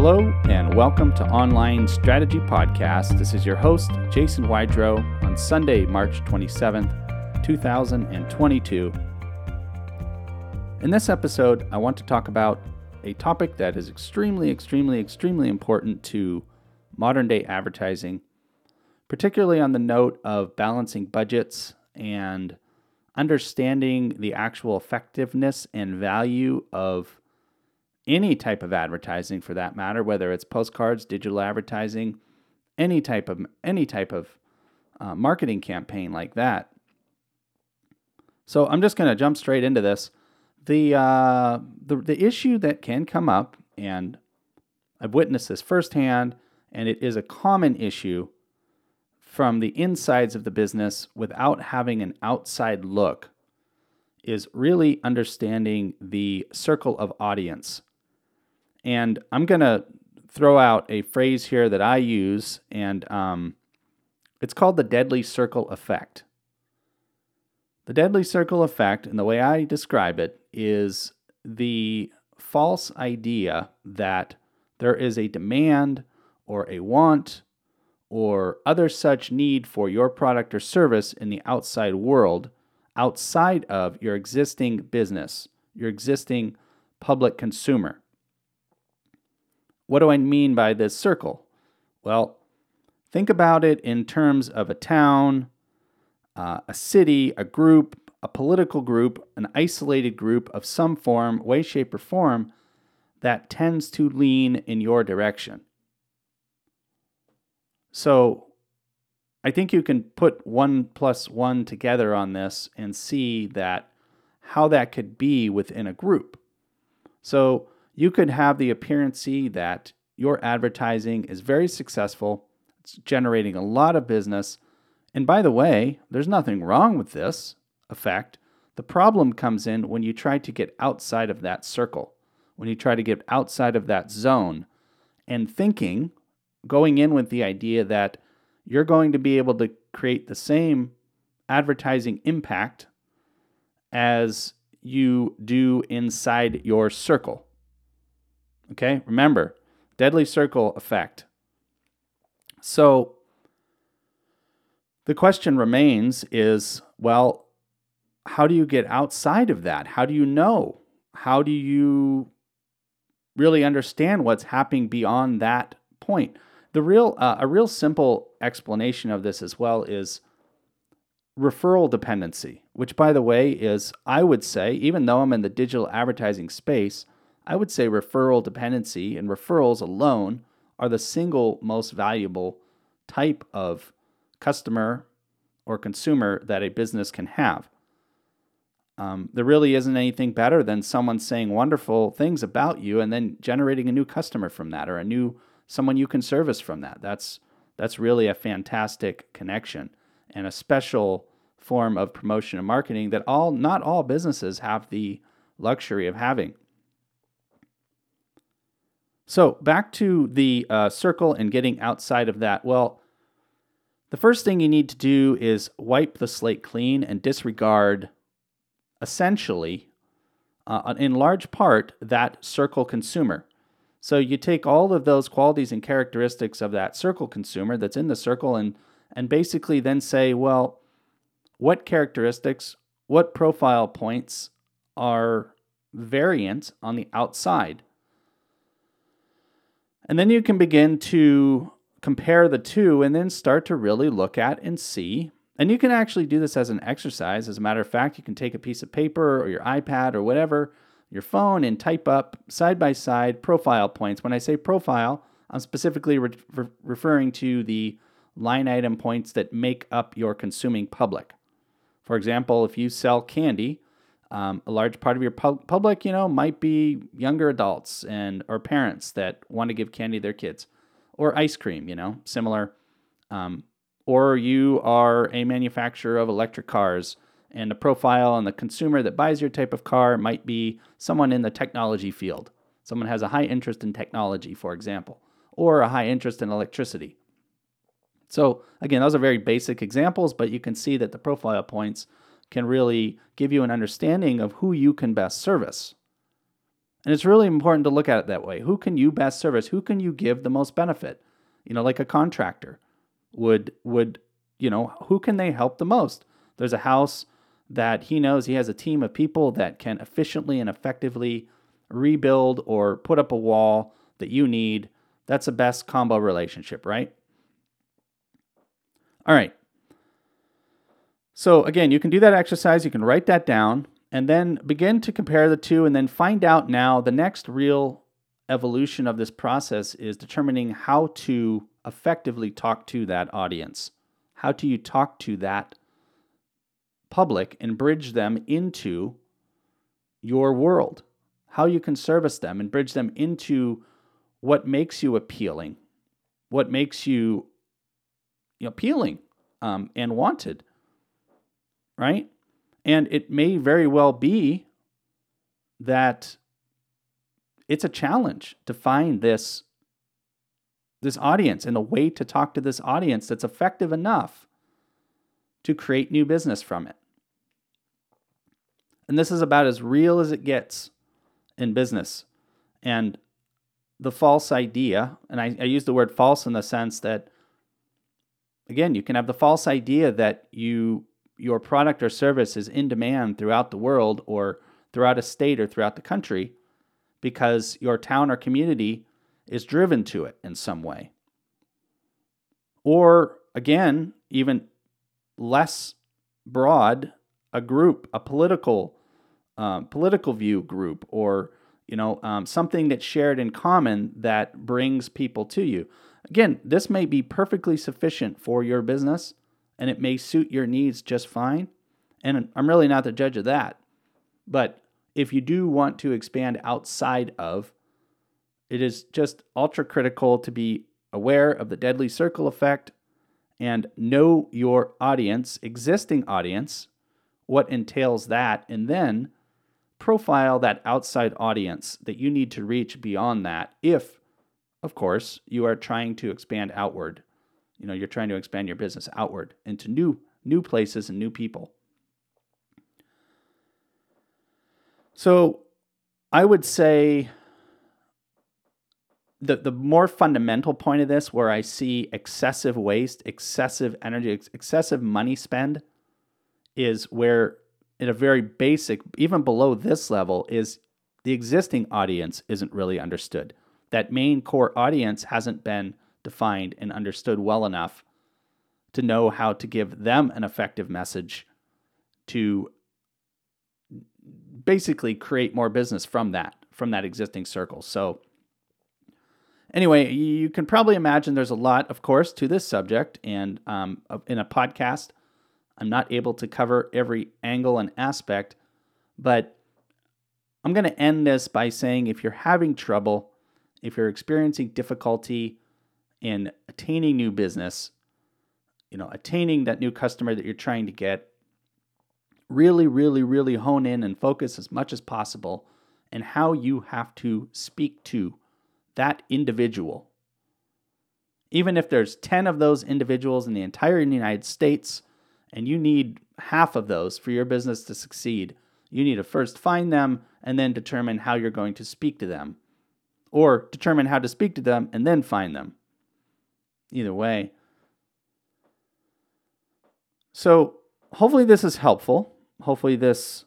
Hello and welcome to Online Strategy Podcast. This is your host, Jason Wydrow, on Sunday, March 27th, 2022. In this episode, I want to talk about a topic that is extremely, extremely, extremely important to modern day advertising, particularly on the note of balancing budgets and understanding the actual effectiveness and value of any type of advertising for that matter, whether it's postcards, digital advertising, any type of any type of uh, marketing campaign like that. So I'm just going to jump straight into this. The, uh, the the issue that can come up, and I've witnessed this firsthand, and it is a common issue from the insides of the business without having an outside look, is really understanding the circle of audience and I'm going to throw out a phrase here that I use, and um, it's called the deadly circle effect. The deadly circle effect, and the way I describe it, is the false idea that there is a demand or a want or other such need for your product or service in the outside world outside of your existing business, your existing public consumer. What do I mean by this circle? Well, think about it in terms of a town, uh, a city, a group, a political group, an isolated group of some form, way, shape, or form that tends to lean in your direction. So I think you can put one plus one together on this and see that how that could be within a group. So you could have the appearancy that your advertising is very successful, it's generating a lot of business. And by the way, there's nothing wrong with this effect. The problem comes in when you try to get outside of that circle, when you try to get outside of that zone and thinking, going in with the idea that you're going to be able to create the same advertising impact as you do inside your circle. Okay, remember, deadly circle effect. So the question remains is well, how do you get outside of that? How do you know? How do you really understand what's happening beyond that point? The real, uh, a real simple explanation of this as well is referral dependency, which, by the way, is, I would say, even though I'm in the digital advertising space, I would say referral dependency and referrals alone are the single most valuable type of customer or consumer that a business can have. Um, there really isn't anything better than someone saying wonderful things about you and then generating a new customer from that or a new someone you can service from that. That's that's really a fantastic connection and a special form of promotion and marketing that all not all businesses have the luxury of having. So back to the uh, circle and getting outside of that. Well, the first thing you need to do is wipe the slate clean and disregard, essentially, uh, in large part, that circle consumer. So you take all of those qualities and characteristics of that circle consumer that's in the circle and and basically then say, well, what characteristics, what profile points are variant on the outside? And then you can begin to compare the two and then start to really look at and see. And you can actually do this as an exercise. As a matter of fact, you can take a piece of paper or your iPad or whatever, your phone, and type up side by side profile points. When I say profile, I'm specifically re- re- referring to the line item points that make up your consuming public. For example, if you sell candy, um, a large part of your pu- public, you know, might be younger adults and or parents that want to give candy to their kids, or ice cream, you know, similar. Um, or you are a manufacturer of electric cars, and the profile and the consumer that buys your type of car might be someone in the technology field. Someone has a high interest in technology, for example, or a high interest in electricity. So again, those are very basic examples, but you can see that the profile points can really give you an understanding of who you can best service. And it's really important to look at it that way. Who can you best service? Who can you give the most benefit? You know, like a contractor would would, you know, who can they help the most? There's a house that he knows he has a team of people that can efficiently and effectively rebuild or put up a wall that you need. That's the best combo relationship, right? All right. So, again, you can do that exercise. You can write that down and then begin to compare the two and then find out now the next real evolution of this process is determining how to effectively talk to that audience. How do you talk to that public and bridge them into your world? How you can service them and bridge them into what makes you appealing, what makes you, appealing um, and wanted, right? And it may very well be that it's a challenge to find this this audience and a way to talk to this audience that's effective enough to create new business from it. And this is about as real as it gets in business. And the false idea, and I, I use the word false in the sense that, again, you can have the false idea that you your product or service is in demand throughout the world or throughout a state or throughout the country because your town or community is driven to it in some way. Or again, even less broad, a group, a political um, political view group, or you know, um, something that's shared in common that brings people to you. Again, this may be perfectly sufficient for your business and it may suit your needs just fine. And I'm really not the judge of that. But if you do want to expand outside of, it is just ultra critical to be aware of the deadly circle effect and know your audience, existing audience, what entails that, and then profile that outside audience that you need to reach beyond that if, of course, you are trying to expand outward. You know, you're trying to expand your business outward into new new places and new people. So, I would say the the more fundamental point of this where I see excessive waste, excessive energy, ex- excessive money spend is where in a very basic, even below this level, is the existing audience isn't really understood. That main core audience hasn't been defined and understood well enough to know how to give them an effective message to basically create more business from that from that existing circle. So anyway, you can probably imagine there's a lot, of course, to this subject, and um, in a podcast, I'm not able to cover every angle and aspect, but I'm going to end this by saying if you're having trouble, if you're experiencing difficulty in attaining new business, you know, attaining that new customer that you're trying to get, really, really, really hone in and focus as much as possible and how you have to speak to that individual. Even if there's 10 of those individuals in the entire United States and you need half of those for your business to succeed, you need to first find them and then determine how you're going to speak to them. Or determine how to speak to them and then find them either way. So, hopefully, this is helpful. Hopefully, this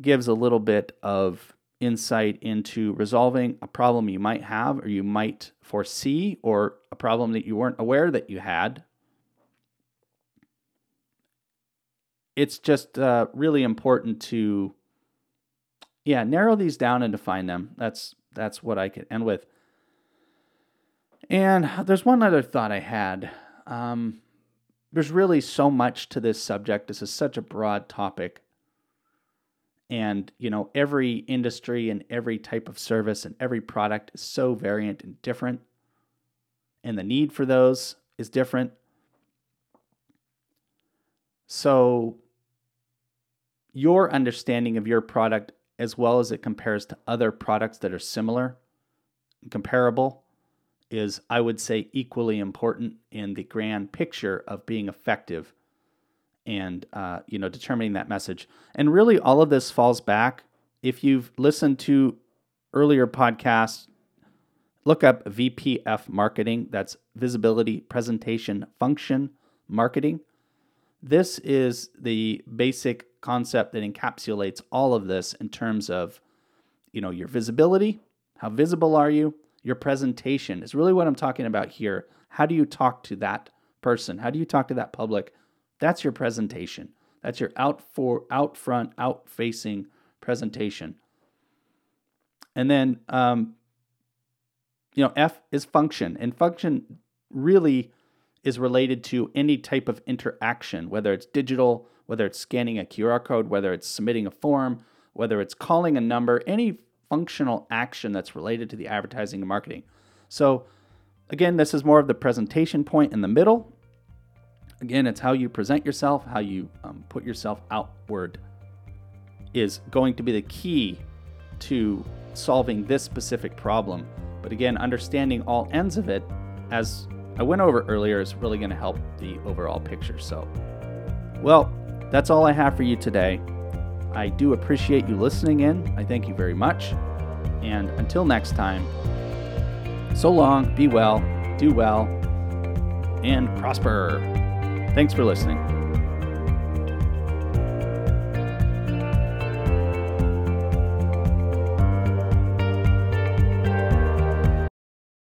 gives a little bit of insight into resolving a problem you might have or you might foresee, or a problem that you weren't aware that you had. It's just uh, really important to, yeah, narrow these down and define them. That's that's what I could end with. And there's one other thought I had. Um, there's really so much to this subject. This is such a broad topic. And, you know, every industry and every type of service and every product is so variant and different. And the need for those is different. So, your understanding of your product, as well as it compares to other products that are similar comparable, is, I would say, equally important in the grand picture of being effective and uh, you know determining that message. And really, all of this falls back if you've listened to earlier podcasts, look up VPF marketing. That's visibility, presentation, function marketing. This is the basic concept that encapsulates all of this in terms of, you know, your visibility, how visible are you? Your presentation is really what I'm talking about here. How do you talk to that person? How do you talk to that public? That's your presentation. That's your out for out front, out facing presentation. And then, um, you know, F is function, and function really is related to any type of interaction, whether it's digital, whether it's scanning a QR code, whether it's submitting a form, whether it's calling a number, any functional action that's related to the advertising and marketing. So, again, this is more of the presentation point in the middle. Again, it's how you present yourself, how you um, put yourself outward is going to be the key to solving this specific problem. But again, understanding all ends of it, as I went over earlier, is really going to help the overall picture. So, well, that's all I have for you today. I do appreciate you listening in. I thank you very much. And until next time, so long, be well, do well, and prosper. Thanks for listening.